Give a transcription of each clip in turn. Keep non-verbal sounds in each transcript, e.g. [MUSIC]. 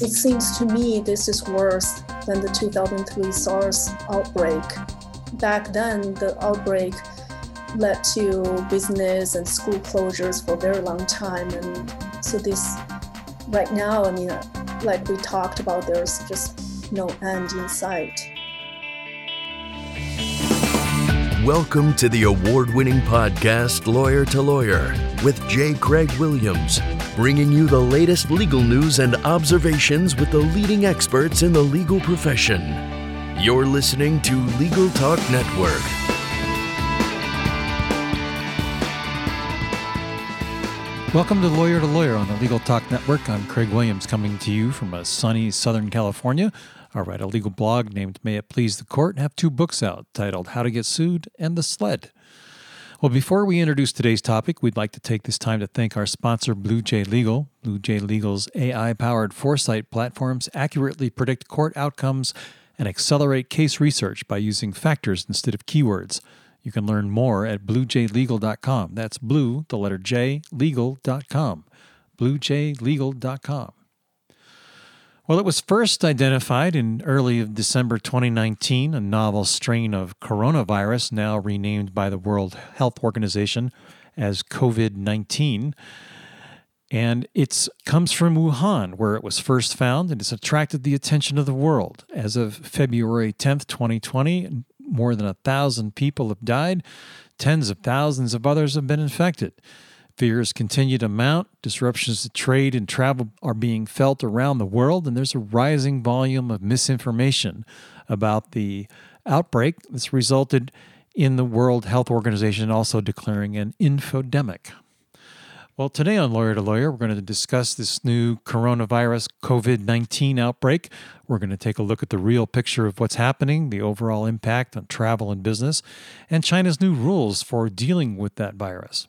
It seems to me this is worse than the 2003 SARS outbreak. Back then, the outbreak led to business and school closures for a very long time. And so, this right now, I mean, like we talked about, there's just no end in sight. Welcome to the award winning podcast, Lawyer to Lawyer, with J. Craig Williams, bringing you the latest legal news and observations with the leading experts in the legal profession. You're listening to Legal Talk Network. Welcome to Lawyer to Lawyer on the Legal Talk Network. I'm Craig Williams coming to you from a sunny Southern California. I write a legal blog named May It Please the Court and have two books out titled How to Get Sued and The Sled. Well, before we introduce today's topic, we'd like to take this time to thank our sponsor, Blue J Legal. Blue J Legal's AI powered foresight platforms accurately predict court outcomes and accelerate case research by using factors instead of keywords. You can learn more at bluejlegal.com. That's blue, the letter J, legal.com. bluejlegal.com. Well, it was first identified in early December 2019, a novel strain of coronavirus, now renamed by the World Health Organization as COVID 19. And it comes from Wuhan, where it was first found, and it's attracted the attention of the world. As of February 10th, 2020, more than a thousand people have died. Tens of thousands of others have been infected. Fears continue to mount. Disruptions to trade and travel are being felt around the world, and there's a rising volume of misinformation about the outbreak that's resulted in the World Health Organization also declaring an infodemic. Well, today on Lawyer to Lawyer, we're going to discuss this new coronavirus COVID 19 outbreak. We're going to take a look at the real picture of what's happening, the overall impact on travel and business, and China's new rules for dealing with that virus.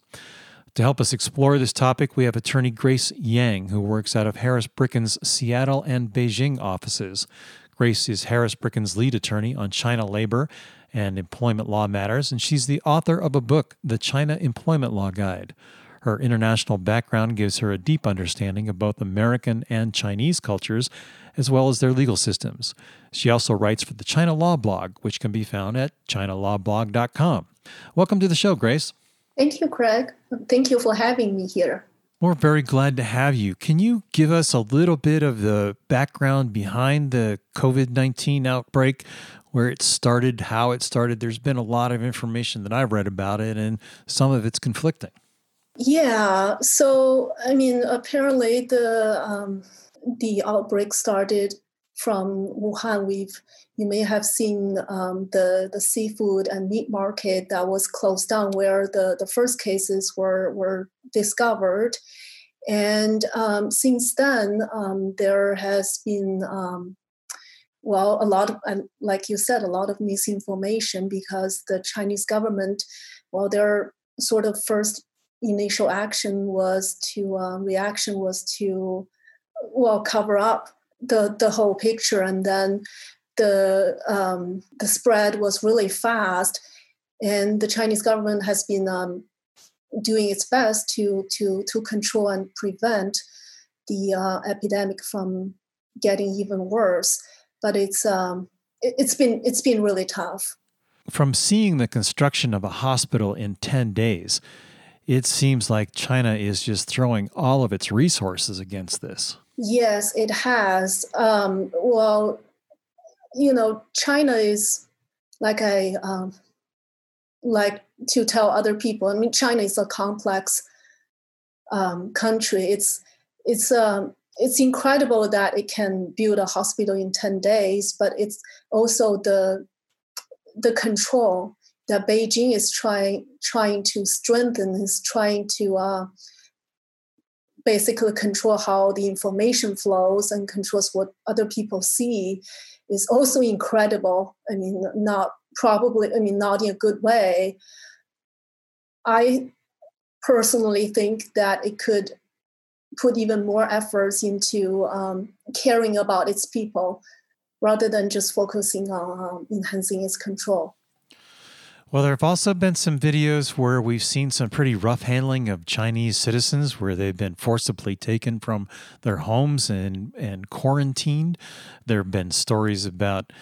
To help us explore this topic, we have attorney Grace Yang, who works out of Harris Bricken's Seattle and Beijing offices. Grace is Harris Bricken's lead attorney on China labor and employment law matters, and she's the author of a book, The China Employment Law Guide. Her international background gives her a deep understanding of both American and Chinese cultures, as well as their legal systems. She also writes for the China Law Blog, which can be found at chinalawblog.com. Welcome to the show, Grace. Thank you, Craig. Thank you for having me here. We're very glad to have you. Can you give us a little bit of the background behind the COVID 19 outbreak, where it started, how it started? There's been a lot of information that I've read about it, and some of it's conflicting. Yeah. So, I mean, apparently the um, the outbreak started from Wuhan. We've you may have seen um, the the seafood and meat market that was closed down, where the the first cases were were discovered. And um, since then, um, there has been um, well a lot of like you said a lot of misinformation because the chinese government well their sort of first initial action was to uh, reaction was to well cover up the the whole picture and then the um, the spread was really fast and the chinese government has been um, doing its best to to to control and prevent the uh, epidemic from getting even worse but it's um, it, it's been it's been really tough from seeing the construction of a hospital in 10 days it seems like China is just throwing all of its resources against this. Yes, it has. Um, well, you know, China is like I um, like to tell other people. I mean, China is a complex um, country. It's it's um, it's incredible that it can build a hospital in ten days, but it's also the the control that Beijing is trying trying to strengthen, is trying to uh, basically control how the information flows and controls what other people see, is also incredible. I mean, not probably, I mean, not in a good way. I personally think that it could put even more efforts into um, caring about its people rather than just focusing on um, enhancing its control. Well, there have also been some videos where we've seen some pretty rough handling of Chinese citizens where they've been forcibly taken from their homes and, and quarantined. There have been stories about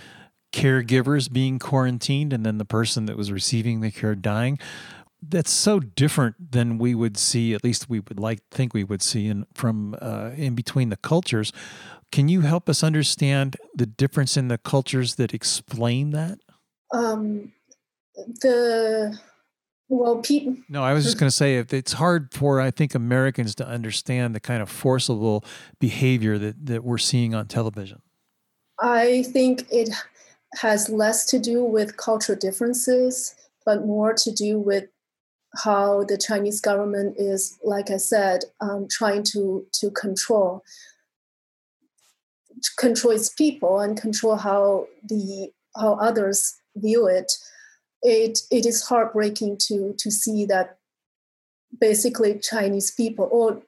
caregivers being quarantined and then the person that was receiving the care dying. That's so different than we would see, at least we would like think we would see in from uh, in between the cultures. Can you help us understand the difference in the cultures that explain that? Um, the well, people. No, I was just going to say if it's hard for I think Americans to understand the kind of forcible behavior that that we're seeing on television. I think it has less to do with cultural differences, but more to do with how the Chinese government is, like I said, um, trying to to control control its people and control how the how others view it it it is heartbreaking to to see that basically Chinese people or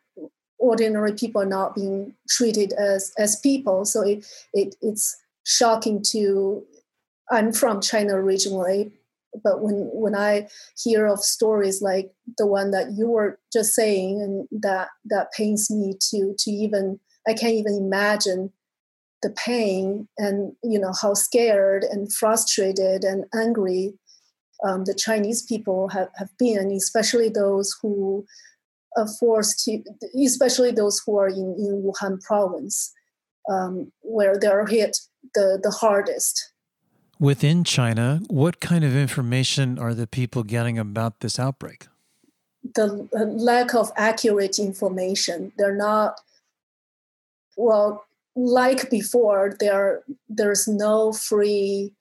ordinary people are not being treated as as people. So it, it it's shocking to I'm from China originally, but when when I hear of stories like the one that you were just saying, and that that pains me to to even I can't even imagine the pain and you know how scared and frustrated and angry um, the Chinese people have, have been, especially those who are forced to, especially those who are in, in Wuhan province, um, where they're hit the, the hardest. Within China, what kind of information are the people getting about this outbreak? The lack of accurate information. They're not, well, like before, there, there's no free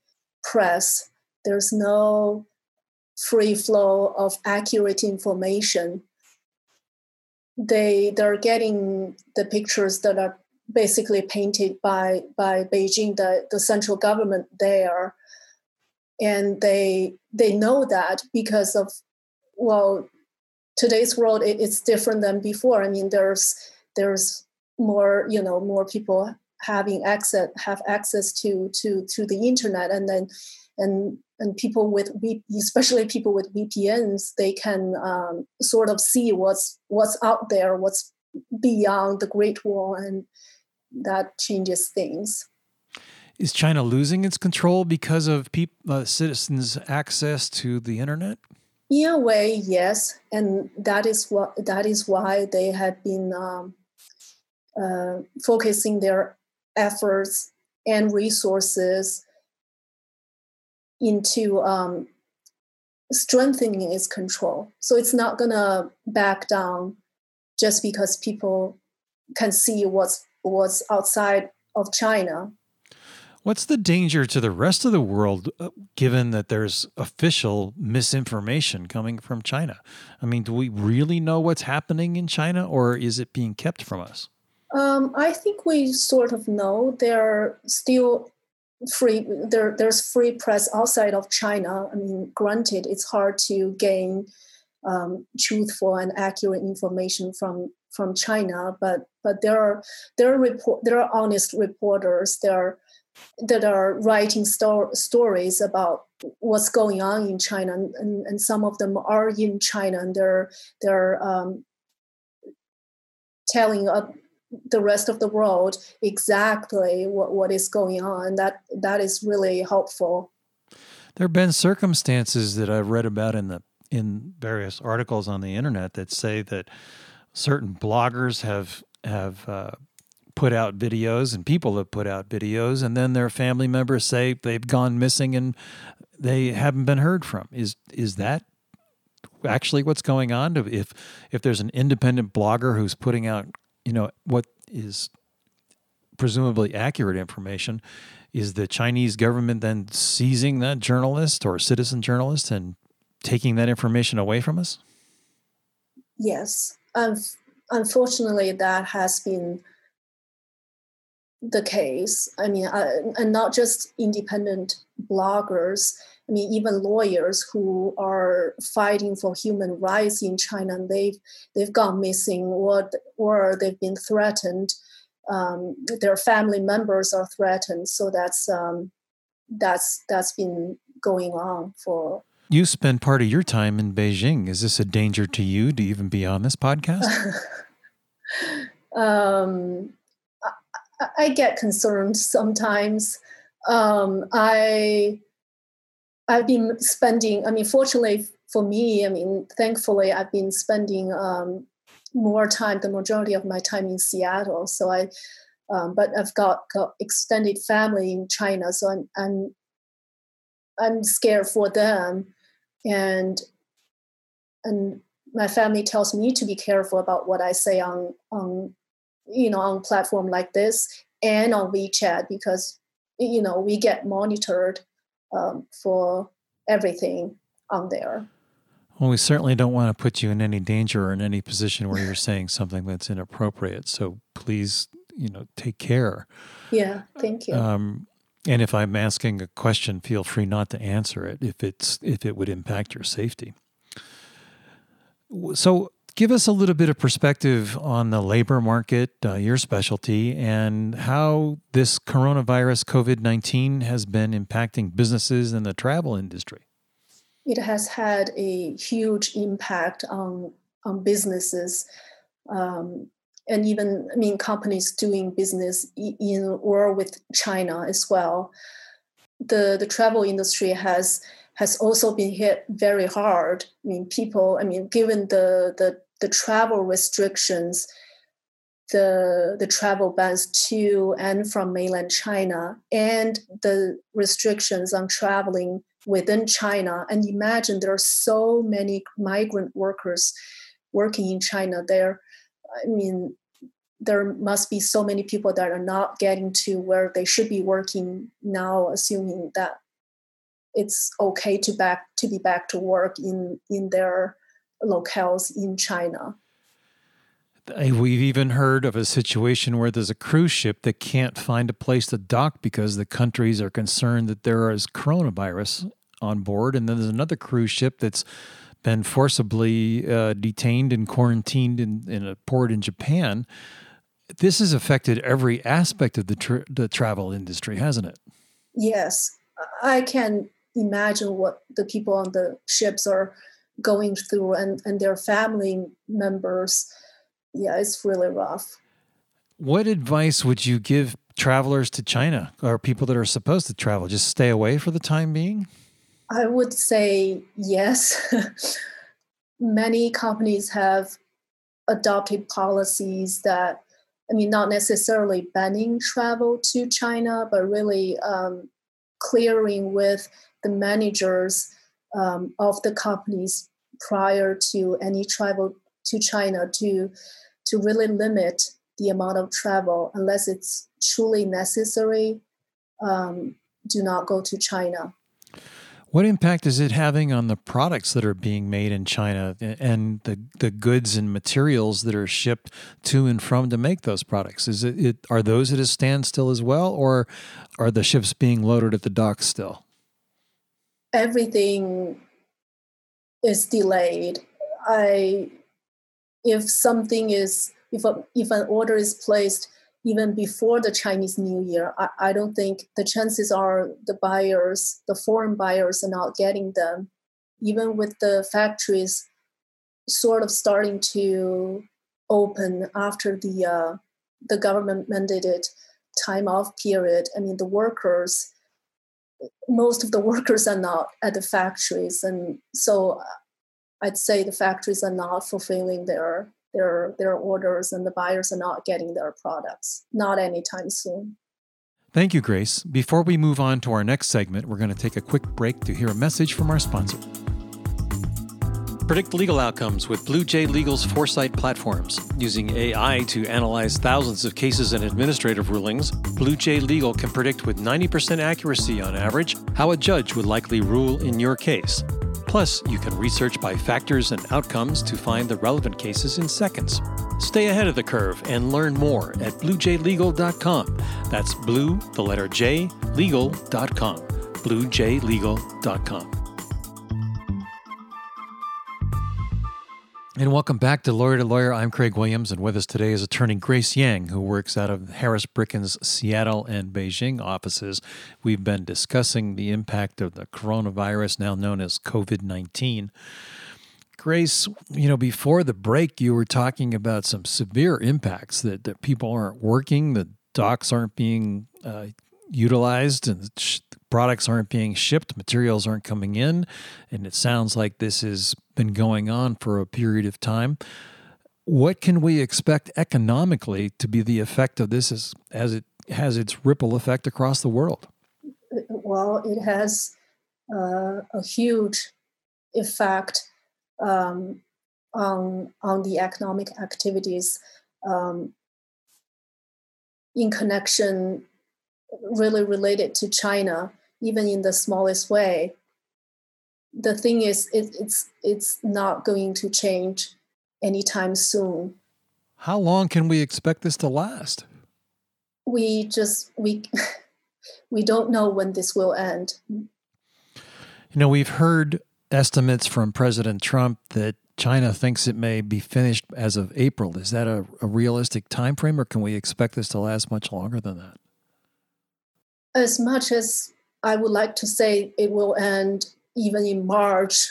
press there's no free flow of accurate information. They they're getting the pictures that are basically painted by by Beijing, the, the central government there. And they they know that because of well, today's world it, it's different than before. I mean, there's there's more you know more people having access have access to to to the internet, and then and and people with especially people with VPNs, they can um, sort of see what's what's out there, what's beyond the Great Wall, and that changes things. Is China losing its control because of people, uh, citizens' access to the internet? In a way, yes, and that is what that is why they have been um, uh, focusing their efforts and resources into um, strengthening its control. So it's not going to back down just because people can see what's what's outside of China. What's the danger to the rest of the world, uh, given that there's official misinformation coming from China? I mean, do we really know what's happening in China, or is it being kept from us? Um, I think we sort of know. There are still free there there's free press outside of China. I mean, granted, it's hard to gain um, truthful and accurate information from from China, but but there are there are report there are honest reporters there that are writing sto- stories about what's going on in China, and, and some of them are in China, and they're they're um, telling uh, the rest of the world exactly what, what is going on. That that is really helpful. There have been circumstances that I've read about in the in various articles on the internet that say that certain bloggers have have uh, put out videos and people have put out videos and then their family members say they've gone missing and they haven't been heard from. Is is that actually what's going on? If if there's an independent blogger who's putting out you know, what is presumably accurate information, is the Chinese government then seizing that journalist or citizen journalist and taking that information away from us? Yes. Um, unfortunately, that has been the case. I mean, uh, and not just independent bloggers. I mean, even lawyers who are fighting for human rights in China, they've they've gone missing, or or they've been threatened. Um, their family members are threatened. So that's um, that's that's been going on for you spend part of your time in Beijing. Is this a danger to you to even be on this podcast? [LAUGHS] um, I, I, get concerned sometimes. Um, I I've been spending. I mean, fortunately for me, I mean, thankfully, I've been spending um, more time, the majority of my time in Seattle. So I, um, but I've got, got extended family in China, so I'm I'm I'm scared for them, and and my family tells me to be careful about what I say on on you know on platform like this and on WeChat because you know we get monitored um, for everything on there. Well, we certainly don't want to put you in any danger or in any position where you're [LAUGHS] saying something that's inappropriate. So please, you know, take care. Yeah, thank you. Um, and if I'm asking a question, feel free not to answer it if it's if it would impact your safety. So, give us a little bit of perspective on the labor market, uh, your specialty, and how this coronavirus COVID 19 has been impacting businesses in the travel industry it has had a huge impact on on businesses um, and even I mean companies doing business in or with China as well. The the travel industry has has also been hit very hard. I mean people I mean given the the, the travel restrictions the the travel bans to and from mainland China and the restrictions on traveling within China. And imagine there are so many migrant workers working in China there. I mean, there must be so many people that are not getting to where they should be working now, assuming that it's okay to back to be back to work in in their locales in China. We've even heard of a situation where there's a cruise ship that can't find a place to dock because the countries are concerned that there is coronavirus on board. And then there's another cruise ship that's been forcibly uh, detained and quarantined in, in a port in Japan. This has affected every aspect of the, tra- the travel industry, hasn't it? Yes. I can imagine what the people on the ships are going through and, and their family members yeah, it's really rough. What advice would you give travelers to China or people that are supposed to travel? Just stay away for the time being? I would say yes. [LAUGHS] Many companies have adopted policies that, I mean, not necessarily banning travel to China, but really um, clearing with the managers um, of the companies prior to any travel to China to to really limit the amount of travel unless it's truly necessary. Um, do not go to China. What impact is it having on the products that are being made in China and the, the goods and materials that are shipped to and from to make those products? Is it, it are those at a standstill as well, or are the ships being loaded at the docks still? Everything is delayed. I if something is if a, if an order is placed even before the Chinese New Year, I, I don't think the chances are the buyers, the foreign buyers, are not getting them. Even with the factories sort of starting to open after the uh, the government mandated time off period. I mean, the workers, most of the workers are not at the factories, and so uh, I'd say the factories are not fulfilling their their their orders and the buyers are not getting their products not anytime soon. Thank you, Grace. Before we move on to our next segment, we're going to take a quick break to hear a message from our sponsor. Predict legal outcomes with Blue J Legal's Foresight platforms. Using AI to analyze thousands of cases and administrative rulings, Blue J Legal can predict with 90% accuracy on average how a judge would likely rule in your case. Plus, you can research by factors and outcomes to find the relevant cases in seconds. Stay ahead of the curve and learn more at bluejlegal.com. That's blue, the letter J, legal.com. bluejlegal.com. And welcome back to Lawyer to Lawyer. I'm Craig Williams, and with us today is attorney Grace Yang, who works out of Harris Bricken's Seattle and Beijing offices. We've been discussing the impact of the coronavirus, now known as COVID 19. Grace, you know, before the break, you were talking about some severe impacts that, that people aren't working, the docks aren't being uh, utilized, and sh- products aren't being shipped, materials aren't coming in. And it sounds like this has been going on for a period of time. What can we expect economically to be the effect of this as, as it has its ripple effect across the world? Well, it has uh, a huge effect um, on, on the economic activities um, in connection really related to China, even in the smallest way. The thing is, it, it's it's not going to change anytime soon. How long can we expect this to last? We just we [LAUGHS] we don't know when this will end. You know, we've heard estimates from President Trump that China thinks it may be finished as of April. Is that a, a realistic time frame, or can we expect this to last much longer than that? as much as I would like to say it will end even in March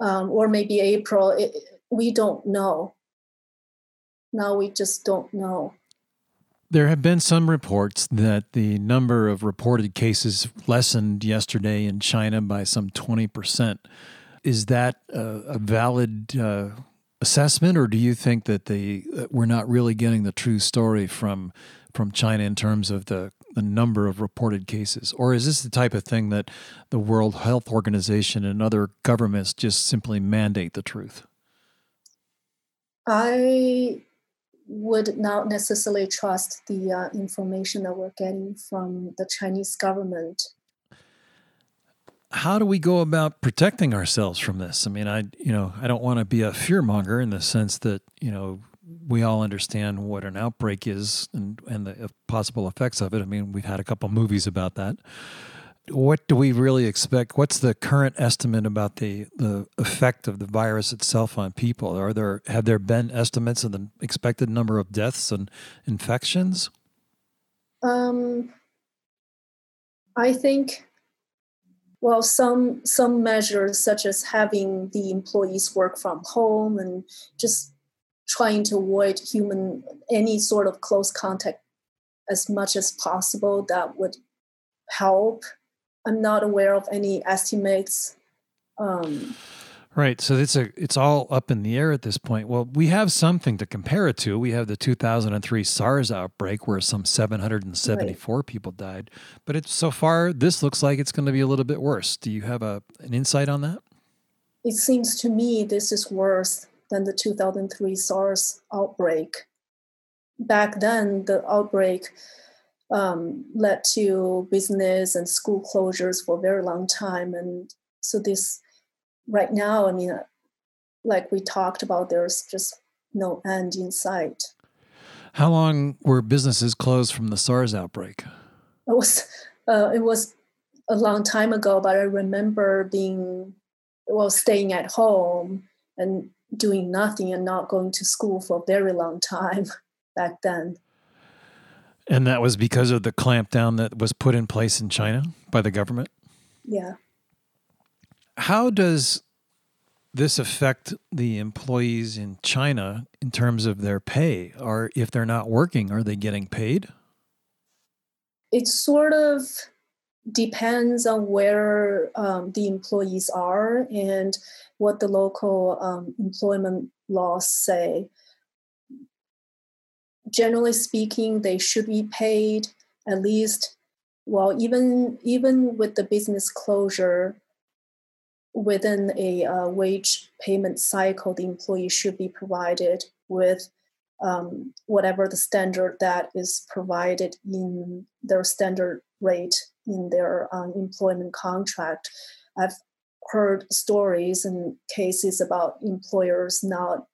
um, or maybe April, it, we don't know. Now we just don't know. There have been some reports that the number of reported cases lessened yesterday in China by some 20%. Is that a, a valid uh, assessment, or do you think that they, uh, we're not really getting the true story from, from China in terms of the the number of reported cases? Or is this the type of thing that the World Health Organization and other governments just simply mandate the truth? I would not necessarily trust the uh, information that we're getting from the Chinese government. How do we go about protecting ourselves from this? I mean, I you know I don't want to be a fearmonger in the sense that you know we all understand what an outbreak is and, and the possible effects of it. I mean, we've had a couple movies about that. What do we really expect? What's the current estimate about the, the effect of the virus itself on people? Are there have there been estimates of the expected number of deaths and infections? Um, I think well some some measures such as having the employees work from home and just trying to avoid human any sort of close contact as much as possible that would help. I'm not aware of any estimates um, right so it's a it's all up in the air at this point. Well we have something to compare it to. We have the 2003 sars outbreak where some 774 right. people died. But it's so far this looks like it's going to be a little bit worse. Do you have a an insight on that? It seems to me this is worse than the 2003 SARS outbreak. Back then, the outbreak um, led to business and school closures for a very long time. And so, this right now, I mean, like we talked about, there's just no end in sight. How long were businesses closed from the SARS outbreak? It was uh, it was a long time ago, but I remember being well staying at home and doing nothing and not going to school for a very long time [LAUGHS] back then. And that was because of the clampdown that was put in place in China by the government? Yeah. How does this affect the employees in China in terms of their pay? Or if they're not working, are they getting paid? It's sort of depends on where um, the employees are and what the local um, employment laws say. Generally speaking, they should be paid at least. Well, even even with the business closure, within a uh, wage payment cycle, the employee should be provided with um, whatever the standard that is provided in their standard rate in their um, employment contract. I've heard stories and cases about employers not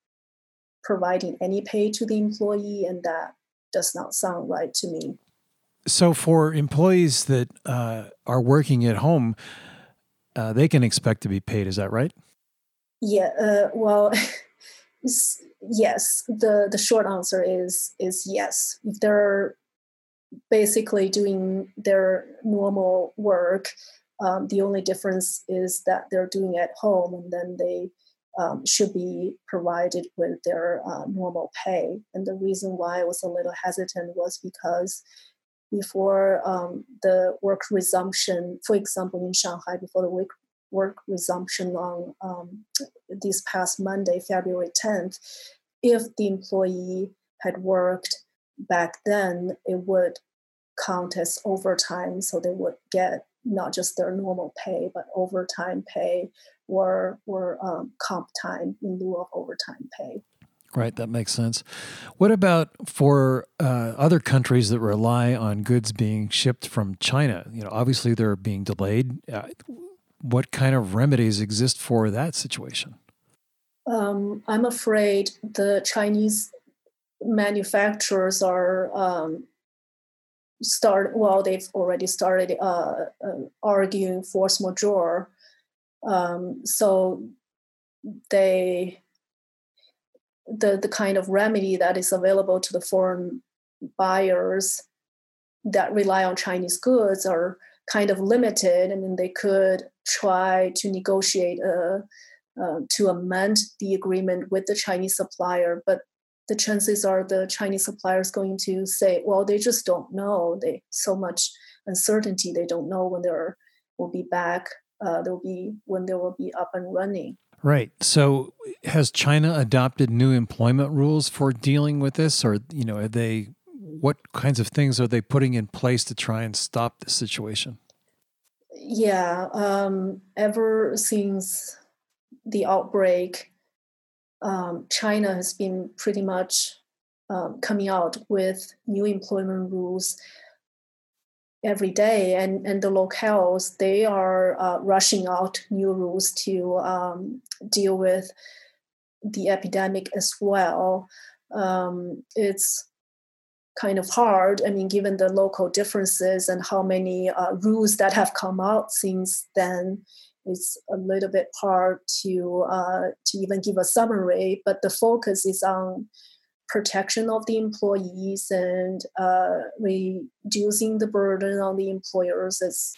providing any pay to the employee, and that does not sound right to me. So, for employees that uh, are working at home, uh, they can expect to be paid. Is that right? Yeah. Uh, well, [LAUGHS] yes. the The short answer is is yes. If they're basically doing their normal work, um, the only difference is that they're doing at home, and then they um, should be provided with their uh, normal pay. And the reason why I was a little hesitant was because before um, the work resumption, for example, in Shanghai, before the work, work resumption on um, this past Monday, February 10th, if the employee had worked back then, it would count as overtime. So they would get not just their normal pay, but overtime pay or, or um, comp time in lieu of overtime pay. Right, that makes sense. What about for uh, other countries that rely on goods being shipped from China? You know, obviously they're being delayed. Uh, what kind of remedies exist for that situation? Um, I'm afraid the Chinese manufacturers are um, start. Well, they've already started uh, uh, arguing force majeure. Um, so they the the kind of remedy that is available to the foreign buyers that rely on Chinese goods are kind of limited. I mean, they could try to negotiate a, uh, to amend the agreement with the Chinese supplier, but the chances are the Chinese supplier is going to say, well, they just don't know. They so much uncertainty. They don't know when there will be back. Uh, there will be when they will be up and running. Right. So, has China adopted new employment rules for dealing with this, or you know, are they? What kinds of things are they putting in place to try and stop the situation? Yeah. Um, ever since the outbreak, um, China has been pretty much um, coming out with new employment rules every day and, and the locales they are uh, rushing out new rules to um, deal with the epidemic as well. Um, it's kind of hard i mean given the local differences and how many uh, rules that have come out since then it's a little bit hard to uh, to even give a summary but the focus is on protection of the employees and uh, reducing the burden on the employers as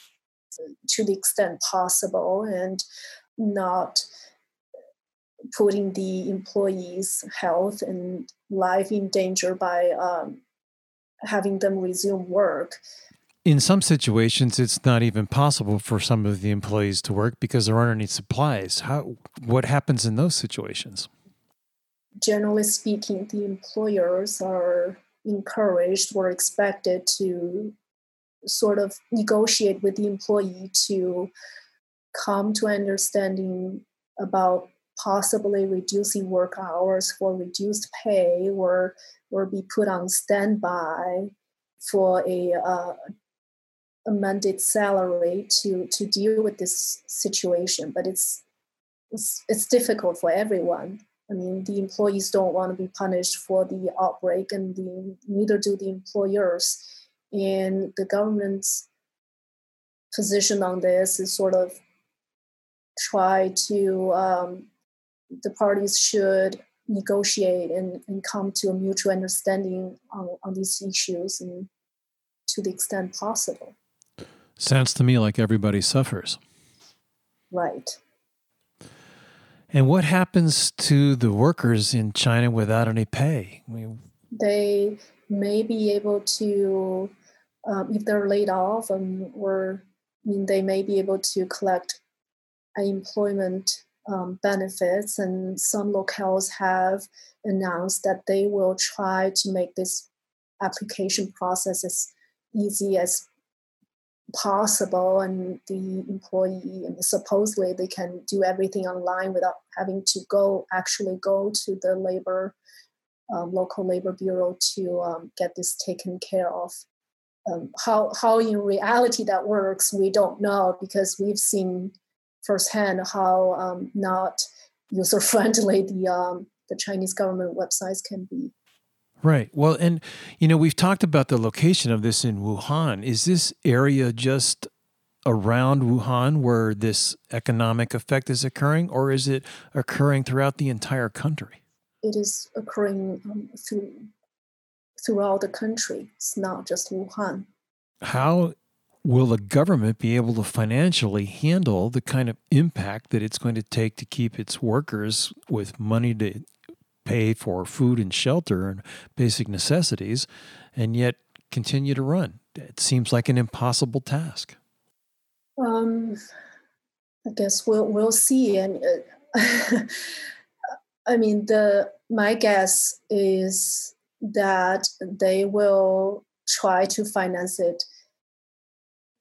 to the extent possible and not putting the employees' health and life in danger by um, having them resume work. In some situations, it's not even possible for some of the employees to work because there aren't any supplies. How? What happens in those situations? generally speaking, the employers are encouraged or expected to sort of negotiate with the employee to come to understanding about possibly reducing work hours for reduced pay or or be put on standby for a uh, amended salary to to deal with this situation but it's it's, it's difficult for everyone I mean, the employees don't want to be punished for the outbreak, and the, neither do the employers. And the government's position on this is sort of try to um, the parties should negotiate and, and come to a mutual understanding on, on these issues and to the extent possible. Sounds to me like everybody suffers. Right. And what happens to the workers in China without any pay? I mean, they may be able to, um, if they're laid off, um, or I mean, they may be able to collect employment um, benefits. And some locales have announced that they will try to make this application process as easy as possible and the employee and supposedly they can do everything online without having to go actually go to the labor um, local labor bureau to um, get this taken care of um, how how in reality that works we don't know because we've seen firsthand how um, not user friendly [LAUGHS] the um, the Chinese government websites can be. Right. Well, and you know, we've talked about the location of this in Wuhan. Is this area just around Wuhan where this economic effect is occurring, or is it occurring throughout the entire country? it is occurring um, through, throughout the country. It's not just Wuhan. How will the government be able to financially handle the kind of impact that it's going to take to keep its workers with money to pay for food and shelter and basic necessities and yet continue to run? It seems like an impossible task. Um, I guess we'll we'll see. And uh, [LAUGHS] I mean, the my guess is that they will try to finance it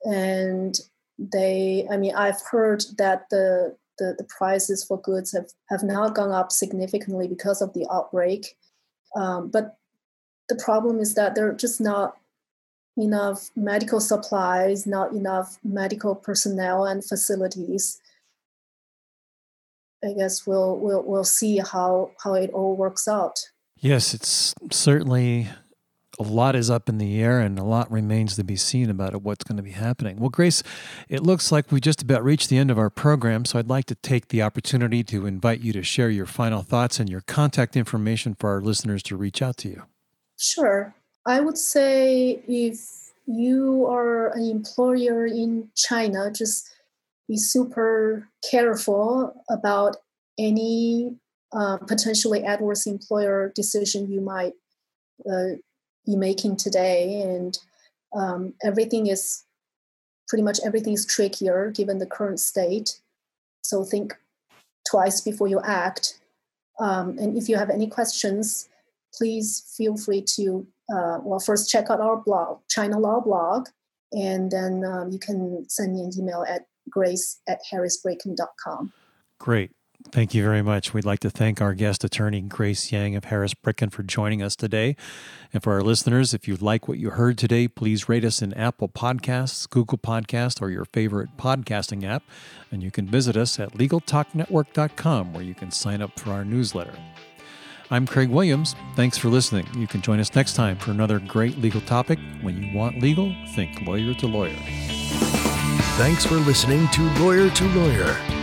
and they i mean i've heard that the the, the prices for goods have, have now gone up significantly because of the outbreak. Um, but the problem is that there are just not enough medical supplies not enough medical personnel and facilities. I guess we'll we'll, we'll see how how it all works out. Yes it's certainly a lot is up in the air and a lot remains to be seen about what's going to be happening. Well, Grace, it looks like we just about reached the end of our program, so I'd like to take the opportunity to invite you to share your final thoughts and your contact information for our listeners to reach out to you. Sure. I would say if you are an employer in China, just be super careful about any uh, potentially adverse employer decision you might uh, be making today and um, everything is pretty much everything is trickier given the current state. So think twice before you act. Um, and if you have any questions please feel free to uh, well first check out our blog china law blog and then um, you can send me an email at grace at harrisbricken.com great Thank you very much. We'd like to thank our guest attorney, Grace Yang of Harris Bricken, for joining us today. And for our listeners, if you like what you heard today, please rate us in Apple Podcasts, Google Podcasts, or your favorite podcasting app. And you can visit us at LegalTalkNetwork.com, where you can sign up for our newsletter. I'm Craig Williams. Thanks for listening. You can join us next time for another great legal topic. When you want legal, think lawyer to lawyer. Thanks for listening to Lawyer to Lawyer